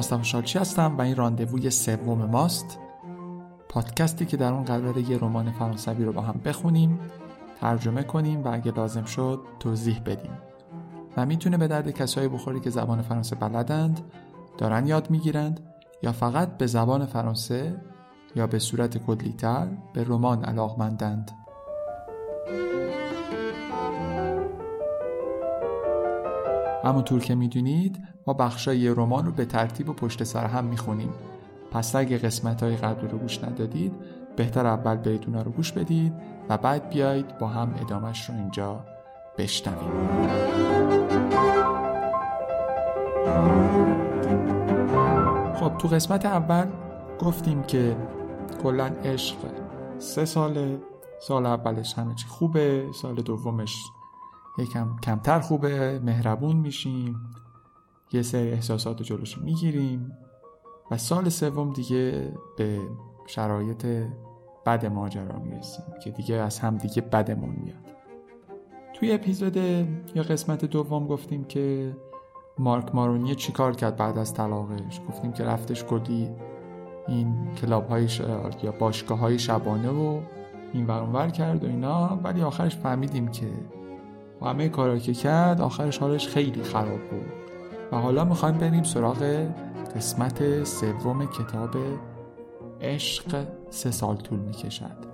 مصطفی شالچی هستم و این راندووی سوم ماست. پادکستی که در اون قرار یه رمان فرانسوی رو با هم بخونیم ترجمه کنیم و اگه لازم شد توضیح بدیم. و می‌تونه به درد کسایی بخوری که زبان فرانسه بلدند دارن یاد می‌گیرند یا فقط به زبان فرانسه یا به صورت کلیتر به رمان علاقمندند. همونطور که می‌دونید ما بخشای رمان رو به ترتیب و پشت سر هم می‌خونیم. پس اگه قسمت های قبلی رو گوش ندادید بهتر اول برید اونا رو گوش بدید و بعد بیایید با هم ادامش رو اینجا بشنویم. خب تو قسمت اول گفتیم که کلا عشق سه ساله سال اولش همه چی خوبه سال دومش یکم کمتر خوبه مهربون میشیم یه سری احساسات جلوش می‌گیریم و سال سوم دیگه به شرایط بد ماجرا می‌رسیم که دیگه از هم دیگه بدمون میاد. توی اپیزود یا قسمت دوم گفتیم که مارک مارونی چیکار کرد بعد از طلاقش؟ گفتیم که رفتش کلی این کلاب های یا باشگاه های شبانه و این ور کرد و اینا ولی آخرش فهمیدیم که و همه کارا که کرد آخرش حالش خیلی خراب بود. و حالا می‌خوایم بریم سراغ قسمت سوم کتاب عشق سه سال طول می‌کشد.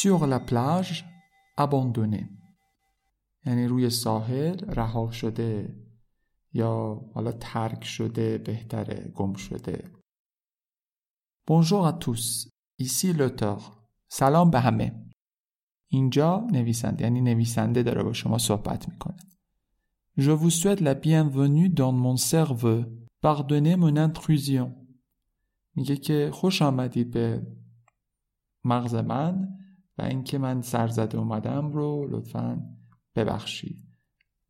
Sur la plage abandonnée. یعنی روی ساحل رها شده یا حالا ترک شده بهتره گم شده. Bonjour à tous. Ici l'auteur. سلام به همه. اینجا نویسنده یعنی نویسنده داره با شما صحبت می‌کنه. Je vous souhaite la bienvenue dans mon cerveau. Pardonnez mon intrusion. میگه که خوش آمدید به مغز من. اینکه من سرزده اومدم رو لطفا ببخشید.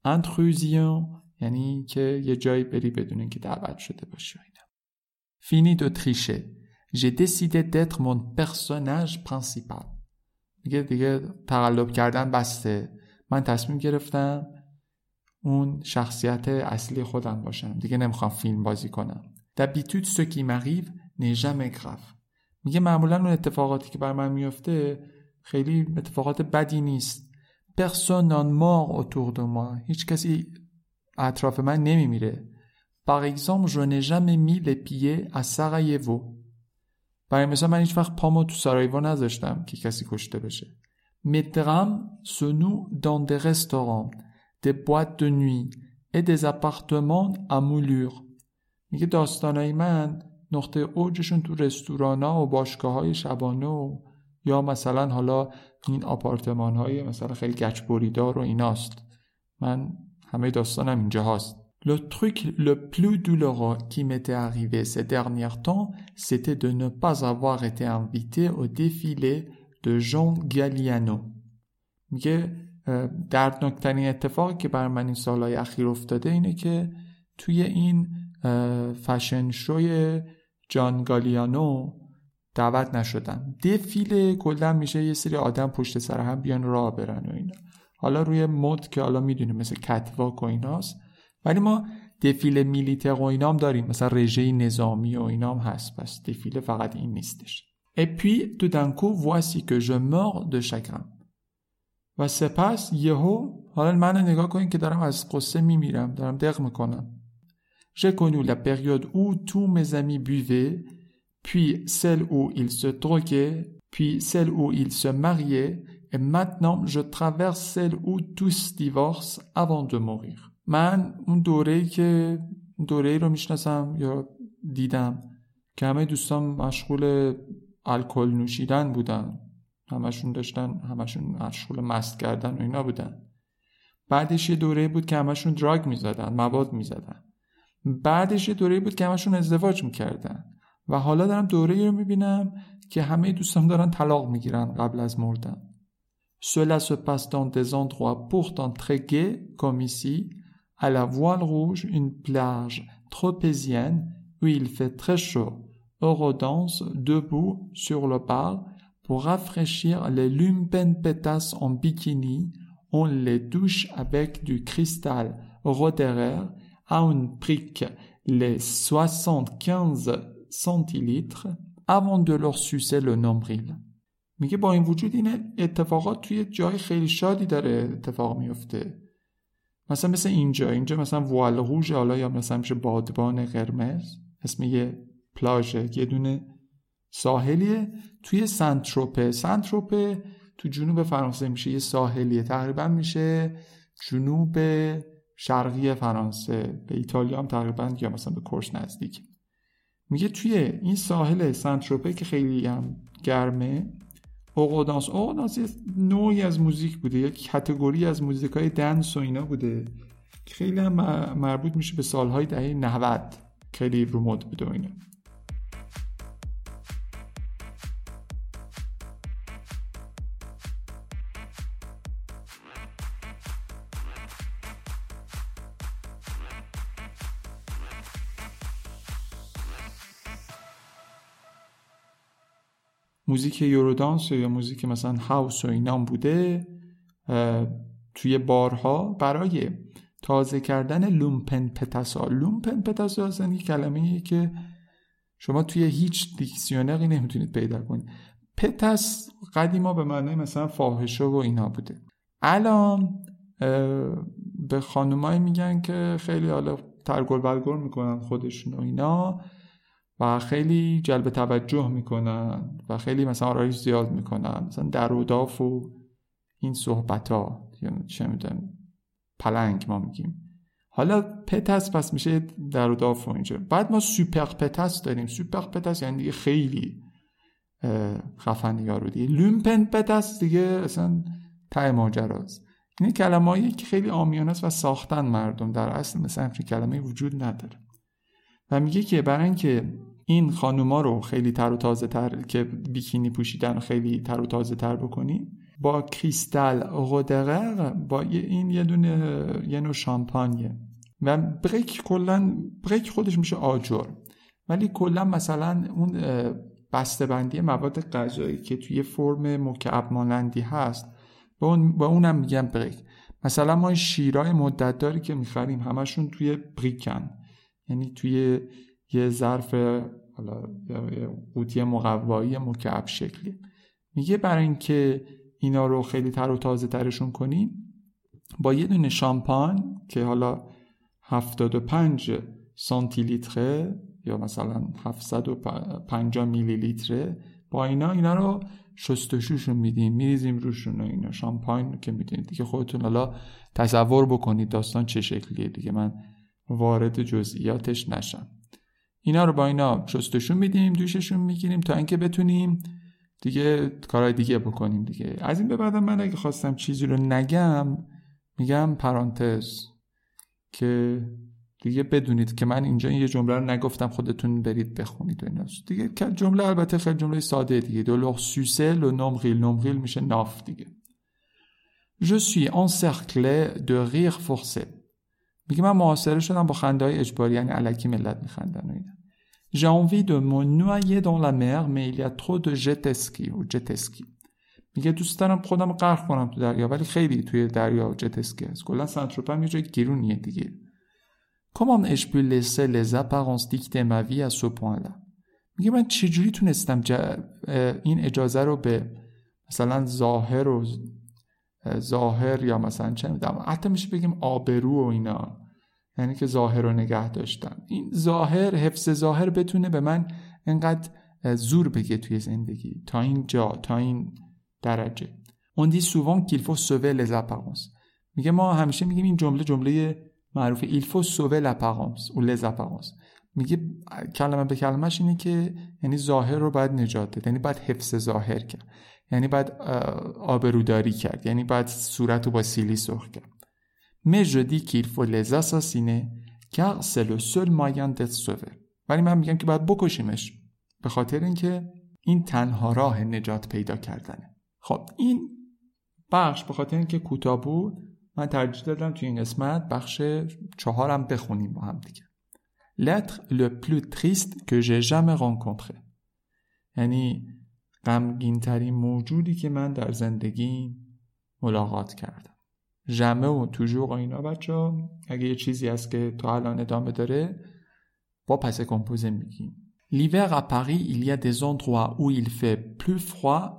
انتروزیون یعنی که یه جایی بری بدون اینکه دعوت شده باشی اینا. فینی دو تریشه j'ai décidé d'être mon personnage principal. میگه دیگه تقلب کردن بسته. من تصمیم گرفتم اون شخصیت اصلی خودم باشم. دیگه نمی‌خوام فیلم بازی کنم. Ce qui m'arrive n'est jamais grave. میگه معمولا اون اتفاقاتی که بر من میفته خیلی اتفاقات بدی نیست پرسون نان مار autour de moi هیچ کسی اطراف من نمیمیره Par exemple, je n'ai jamais mis les pieds à Sarajevo. برای مثال من هیچ وقت پامو تو سارایوو نذاشتم که کسی کشته بشه. Mes drames se nouent dans des restaurants, des boîtes de nuit et des appartements. میگه داستانای من نقطه اوجشون تو رستورانا و باشگاه های شبانه و یا مثلا حالا این آپارتمان های مثلا خیلی گچ بریدار و ایناست من همه داستانم اینجا هست Le truc le plus douloureux qui m'était arrivé ces derniers temps, c'était de ne pas avoir été invité au défilé de Jean Galliano. میگه دردناکترین اتفاقی که بر من این سالهای اخیر افتاده اینه که توی این فشن شوی جان گالیانو دعوت نشدم دفیله کلا میشه یه سری آدم پشت سر هم بیان راه برن و اینا. حالا روی مد که حالا می‌دونیم مثل کتواک و ایناست. ولی ما دفیل میلیتر و اینام داریم. مثلا رژه نظامی و اینام هست. پس دفیله فقط این نیستش. Et puis tout d'un coup voici que je meurs de chagrin. و سپس یهو حالا من نگاه کنید که دارم از قصه میمیرم. دارم دق می‌کنم. J'ai connu la période où tous mes amis buvaient puis celle où ils se droguaient, puis celle où ils se mariaient, et maintenant je traverse celle où tous divorcent avant de mourir. من اون دوره که دوره رو می‌شناسم یا دیدم که همه دوستان مشغول الکل نوشیدن بودن همشون داشتن همشون مشغول مست کردن و اینا بودن بعدش یه دوره بود که همشون دراگ می‌زدن مواد می‌زدن بعدش یه دوره بود که همشون ازدواج می‌کردن و حالا دارم دوره رو میبینم که همه دوستان دارن طلاق میگیرن قبل از مردن Cela se passe dans des endroits pourtant très gais comme ici à la voile rouge une plage tropézienne où il fait très chaud. Euro danse debout sur le bar pour rafraîchir les lumpenpetas en bikini. On les douche avec du cristal Roderer à une brique les 75 centilitres avant de leur sucer le. میگه با این وجود این اتفاقات توی جای خیلی شادی داره اتفاق میفته. مثلا مثل اینجا اینجا مثلا وال روژ حالا یا مثلا میشه بادبان قرمز اسم یه پلاژه یه دونه ساحلیه. توی سنتروپه سنتروپه تو جنوب فرانسه میشه یه ساحلیه. تقریبا میشه جنوب شرقی فرانسه. به ایتالیا هم تقریبا یا مثلا به کرس نزدیک. میگه توی این ساحل سنتروپه که خیلی هم گرمه اوقودانس اوقودانس یه نوعی از موزیک بوده یک کتگوری از موزیک های دنس و اینا بوده خیلی هم مربوط میشه به سالهای دهه 90 خیلی رو مد بوده و اینا. موزیک Eurodance یا موزیک مثلا house و اینام بوده توی بارها برای تازه کردن lumpen pétasse ا. lumpen pétasse ا اصلا یک کلمه که شما توی هیچ dictionnaire ی نمی‌تونید پیدا کنید. pétasse قدیما به معنی مثلا فاحشه و اینا بوده. الان به خانمایی میگن که خیلی حالا ترگل بلگل می‌کنن خودشون و اینا. و خیلی جلب توجه می‌کنن و خیلی مثلا آرایش زیاد می‌کنن. مثلا در و و این صحبت ها چه می‌دونم پلنگ ما میگیم. حالا pétasse پس میشه در و داف اینجا. بعد ما super pétasse داریم. super pétasse یعنی دیگه خیلی خفن رو دیگه. lumpen pétasse دیگه اصلا ته ماجراست. این کلمه که خیلی عامیانه است و ساختن مردم. در اصل مثلا همچین کلمه وجود نداره. و میگه که برای اینکه این خانوما رو خیلی تر و تازه تر که بیکینی پوشیدن خیلی تر و تازه تر بکنی با کریستال رودرر با این یه دونه یه نوع شامپانیه. و بریک کلا بریک خودش میشه آجر. ولی کلا مثلا اون بسته‌بندی مواد غذایی که توی فرم مکعب مانندی هست با, اون با اونم میگم بریک. مثلا ما شیرای مدت داری که می‌خریم همشون توی بریکن. یعنی توی یه ظرف حالا قوطی مقوایی مکعب شکلی. میگه برای اینکه اینا رو خیلی تر و تازه ترشون کنیم با یه دونه شامپان که حالا 75 سانتی لیتره یا مثلا 750 میلی لیتره با اینا اینا رو شستشوشون میدیم میریزیم روشون و اینا. شامپاین که میدیم دیگه خودتون حالا تصور بکنید داستان چه شکلیه دیگه. من وارد جزئیاتش نشم. اینا رو با اینا شستشون میدیم دوششون می‌گیریم تا اینکه بتونیم دیگه کارهای دیگه بکنیم دیگه. از این به بعدم من اگه خواستم چیزی رو نگم میگم پرانتز که دیگه بدونید که من اینجا یه جمله رو نگفتم خودتون برید بخونید و اینا. دیگه جمله البته خیلی جمله ساده دیگه. دو سوسه لو نومغیل نومغیل میشه ناف دیگه. Je suis encerclé de rire forcé. میگه من محاصره شدم با خنده های اجباری یعنی علکی ملت میخندن و اینا. J'ai envie de me noyer dans la mer mais il y a trop de jet و jet میگه دوست دارم خودم غرق کنم تو دریا ولی خیلی توی دریا جت اسکی هست. کلا سنتروپم یه جای گیرونیه دیگه. Comment ai-je pu laisser les apparences dicter ma vie à ce میگه من چجوری تونستم این اجازه رو به مثلا ظاهر و ظاهر یا مثلا چه می‌دونم حتی میشه بگیم آبرو و اینا. یعنی که ظاهر رو نگه داشتن. این ظاهر حفظ ظاهر بتونه به من انقدر زور بگه توی زندگی. تا این جا تا این درجه. اون دی souvent qu'il faut sauver les apparences. میگه ما همیشه میگیم این جمله جمله معروفه. Il faut sauver l'apparence les apparences. میگه کلمه به کلمهش اینه که یعنی ظاهر رو باید نجات داد. یعنی باید حفظ ظاهر کرد. یعنی باید آبروداری کرد. یعنی باید صورت رو با سیلی سرخ کرد. Faut les assassiner car c'est le seul moyen d'être sauvé. ولی من میگم که باید بکشیمش به خاطر اینکه این تنها راه نجات پیدا کردنه. خب این بخش به خاطر اینکه کوتاه بود من ترجیح دادم توی این قسمت بخش چهارم بخونیم با هم دیگه. L'être le plus triste que j'ai jamais rencontré. یعنی غمگین ترین موجودی که من در زندگی ملاقات کردم ژمه و توجور و اینا بچه ها اگه یه چیزی هست که تا الان ادامه داره با پس کمپوزه میگیم L'hiver à Paris, il y a des endroits où il fait plus froid.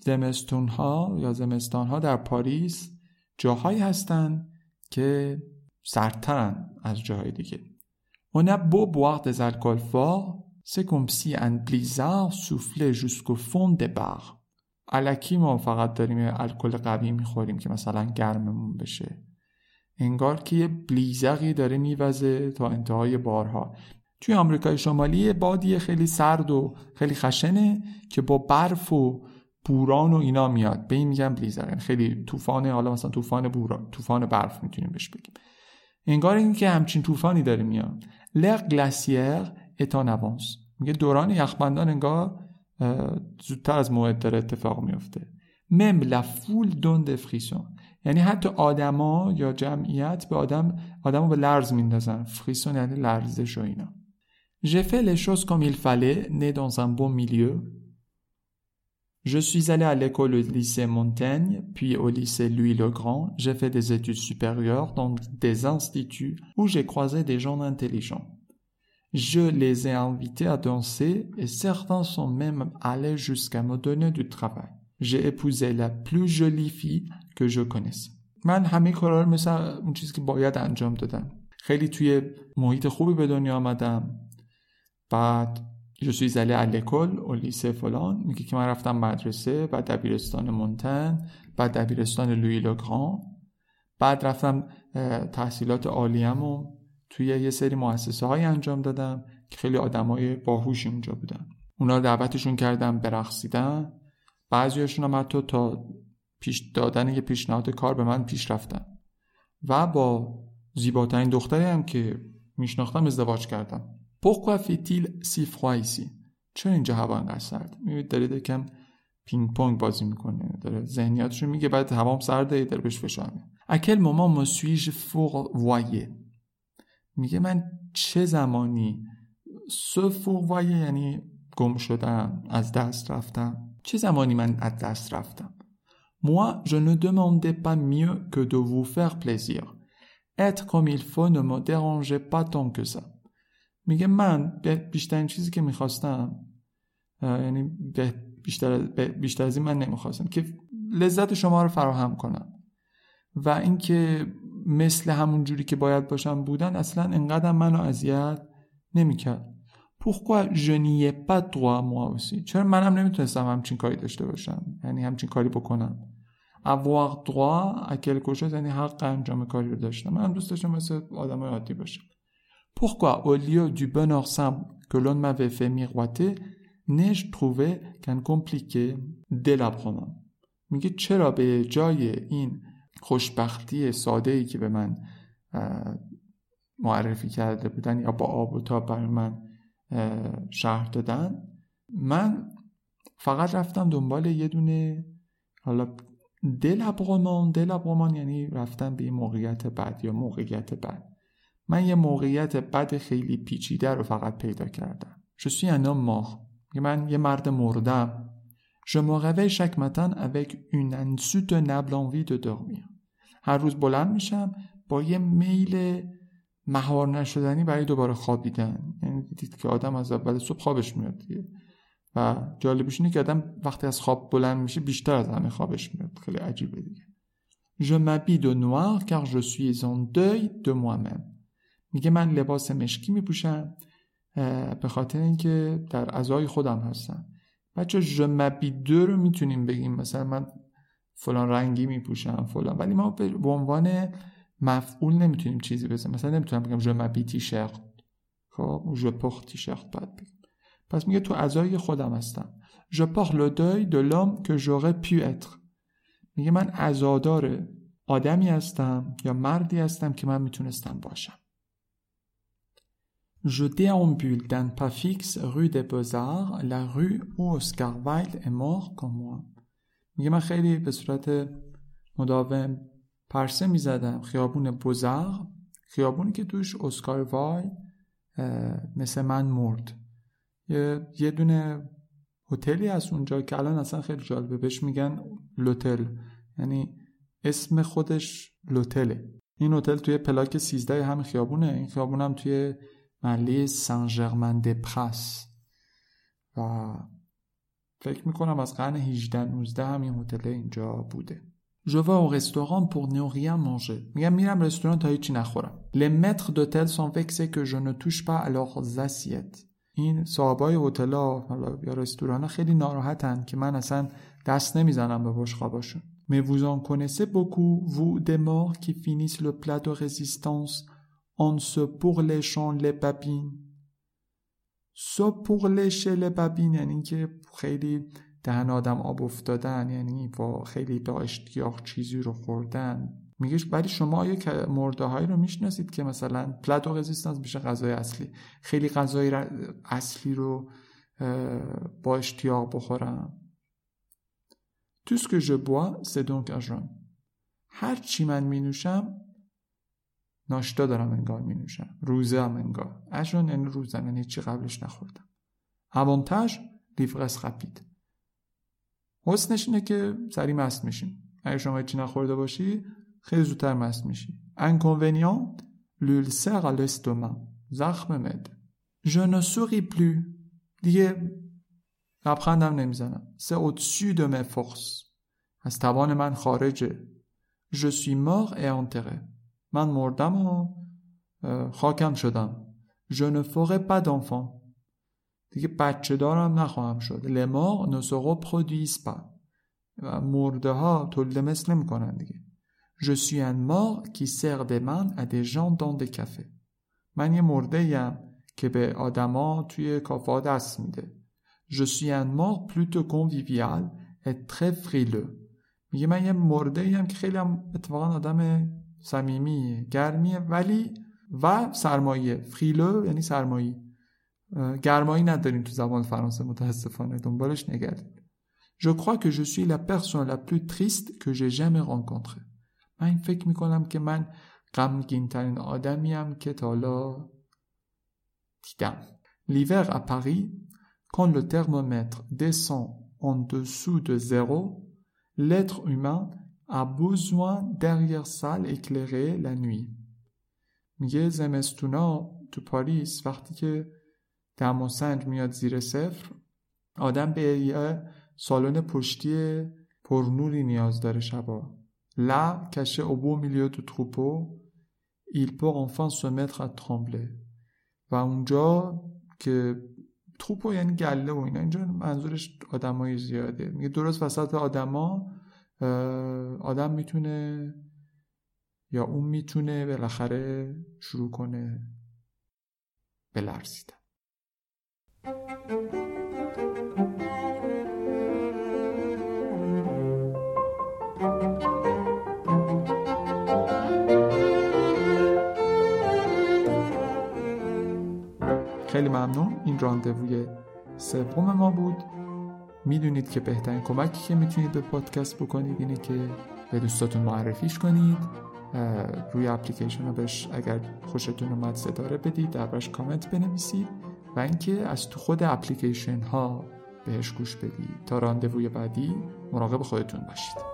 زمستون ها یا زمستان ها در پاریس جاهایی هستند که سردترن از جاهای دیگه. On a beau boire des alcools c'est comme si un blizzard soufflait jusqu'au fond des bars. علکی ما فقط داریم الکل قوی می‌خوریم که مثلا گرممون بشه. انگار که یه بلیزقی داره میوزه تا انتهای بارها. توی آمریکای شمالی بادی خیلی سرد و خیلی خشنه که با برف و بوران و اینا میاد. به این میگن بلیزر یعنی خیلی طوفان حالا مثلا طوفان بوران طوفان برف می‌تونیم بهش بگیم. انگار این که همچین طوفانی داره میاد. لر گلاسیر اتان اوانس میگه دوران یخبندان انگار زودتر از موعد داره اتفاق میفته مم لا فول دون فریسون یعنی حتی آدما یا جمعیت به آدم آدمو به لرز میندازن فریسون یعنی لرزش و اینا J'ai fait les choses comme il fallait, né dans un bon milieu. Je suis allé à l'école au lycée Montaigne, puis au lycée Louis-le-Grand. J'ai fait des études supérieures dans des instituts où j'ai croisé des gens intelligents. Je les ai invités à danser et certains sont même allés jusqu'à me donner du travail. J'ai épousé la plus jolie fille que je connaisse. من همه کارا رو مثل اون چیزی که باید انجام دادم. خیلی توی محیط خوبی به دنیا آمدم. بعد je suis allé à l'école au lycée فلان میگه که من رفتم مدرسه بعد دبیرستان مونتن بعد دبیرستان لوی لوگران بعد رفتم تحصیلات عالیم و توی یه سری مؤسسه های انجام دادم که خیلی آدمای باهوشی اونجا بودن. اونا رو دعوتشون کردم برقصیدن. بعضیاشون هم حتی تا پیش دادن یه پیشنهاد کار به من پیش رفتن. و با زیباترین دختری هم که میشناختم ازدواج کردم. Fait-il si froid ici? چرا اینجا هوا انقدر سرد؟ می‌بینید داره یکم پینگ پونگ بازی می‌کنه. داره ذهنیاتشو میگه بعد هوام سرده داره بهش فشار میاد quel moment me suis-je fourvoyé؟ میگه من چه زمانی fourvoyé یعنی گم شدم از دست رفتم چه زمانی من از دست رفتم Moi, je ne demandais pas mieux que de vous faire plaisir. Être comme il faut ne me dérangeait pas tant que ça. میگه من بیشترین چیزی که می‌خواستم یعنی بیشتر, بیشتر از این من نمی‌خواستم که لذت شما رو فراهم کنم و اینکه مثل همون جوری که باید باشم بودن اصلا انقدر منو اذیت نمی‌کرد. Pourquoi je n'y ai pas moi aussi چرا منم نمی‌تونستم همچین کاری داشته باشم؟ یعنی همچین کاری بکنم. Avoir droit à quelque chose یعنی حق انجام کاری رو داشتم من دوست داشتم مثل آدم عادی باشم. Pourquoi, au lieu du bonheur simple que l'on m'avait fait miroiter, n'ai-je trouvé qu'un compliqué délabrement? میگه چرا به جای این خوشبختی ساده ای که به من معرفی کرده بودن یا با آب و تاب برای من شهر دادن. من فقط رفتم دنبال یه دونه حالا دلابرمان دلابرمان یعنی رفتم به موقعیت بد یا موقعیت بد. من یه موقعیت بد خیلی پیچیده رو فقط پیدا کردم. Je suis un mort. من یه مرد مردم. Je me réveille chaque matin avec une insoutenable envie de dormir. هر روز بلند میشم با یه میل مهار نشدنی برای دوباره خوابیدن یعنی دیدید که آدم از اول صبح خوابش میاد دیگه. و جالبش اینه که آدم وقتی از خواب بلند میشه بیشتر از همه خوابش میاد. خیلی عجیبه دیگه. Je m'habille de noir car je suis en deuil de moi-même. میگه من لباس مشکی میپوشم به خاطر اینکه در ازای خودم هستم. بچه ژمبی دو رو می‌تونیم بگیم. مثلا من فلان رنگی میپوشم فلان. ولی ما به عنوان مفعول نمی‌تونیم چیزی بزنیم. مثلا نمی‌تونم بگم ژمبی تیشرت خب ژ پخ تیشرت باید بگیم پس میگه تو ازای خودم هستم. Je porte le deuil de l'homme que j'aurais pu être. میگه من ازادار آدمی هستم یا مردی هستم که من می‌تونستم باشم. Je déambule d'un pas fixe rue des Beaux-Arts, la rue où Oscar Wilde est mort comme moi. میگه من خیلی به صورت مداوم پرسه می‌زدم. خیابون بزرگ خیابونی که توش اسکار وای مثل من مرد. یه, دونه هتلی از اونجا که الان اصلا خیلی جالبه. بهش میگن لوتل. یعنی اسم خودش لوتله. این هتل توی پلاک 13 همین خیابونه. این خیابون هم توی محله سن ژرمن د پرس و فکر می‌کنم از قرن 18 19 هم این هتل اینجا بوده. جوا و رستوران پور نوریا مانجه میگم میرم رستوران تا هیچی نخورم. لمتر دوتل سان فکسه که جنو توش پا علاقه زسیت این صاحبای هتل ها یا رستوران ها خیلی ناراحتن که من اصلا دست نمی‌زنم به باش خواباشون میوزان کنسه بکو وو دما که فینیس لپلت و رزیستانس آن پور لشان لپپین pourlécher les babines یعنی که خیلی دهن آدم آب افتادن یعنی با خیلی با اشتیاق چیزی رو خوردن میگه ولی شما آیا مرده هایی رو می‌شناسید که مثلا پلاتو رزیستانس میشه غذای اصلی خیلی غذای اصلی رو با اشتیاق بخورم Tout ce que je bois. هر چی من می نوشم ناشتا دارم انگار می نوشم روزه هم انگار. اجون یعنی روزم یعنی چی قبلش نخوردم. avantage لیفرس رپید حسنش اینه که سری مست میشیم. اگه شما چی نخورده باشی خیلی زودتر مست میشی. L'ulcère à l'estomac. زخم مد je ne plus. دیگه لبخندم نمی‌زنم. Au-dessus de mes forces. از توان من خارجه. Je suis mort et enterré. من مردم و خاکم شدم ne ferai pas d'enfant دیگه بچه دارم نخواهم شد morts ne se reproduisent pas مرده ها تولد مثل نمی کنن دیگه je suis un mort qui sert des mains à des gens dans des cafés من یه مرده یم که به آدما توی کافه دست میده Je suis un mort plutôt convivial et très frileux. میگه من یه مرده ایم که خیلی هم اتفاقا آدم صمیمیه گرمیه ولی و سرمایه فریلو یعنی سرمایی گرمایی نداریم تو زبان فرانسه متاسفانه دنبالش نگردید Je crois que je suis la personne la plus triste que j'ai jamais rencontrée. من این فکر می‌کنم که من غمگین ترین آدمیم که تا حالا دیدم. L'hiver à Paris Quand le thermomètre descend en dessous de zéro, l'être humain a besoin d'arrière-salle éclairée la nuit. میگه زمستونا تو پاریس وقتی که دم میاد زیر صفر آدم به یه سالن پشتی پرنوری نیاز داره شبا au beau milieu du troupeau, il peut enfin se mettre à trembler. و اونجا که توپ و یعنی گله و اینا اینجا منظورش آدمای زیاده میگه درست وسط آدما آدم می‌تونه یا اون می‌تونه بالاخره شروع کنه بلرزیدن خیلی ممنون. این راندووی سوم ما بود. می‌دونید که بهترین کمکی که می‌تونید به پادکست بکنید اینه که به دوستاتون معرفیش کنید. روی اپلیکیشن بهش اگر خوشتون اومد ستاره بدید دربارش کامنت بنویسید و اینکه از تو خود اپلیکیشن ها بهش گوش بدید. تا راندووی بعدی مراقب خودتون باشید.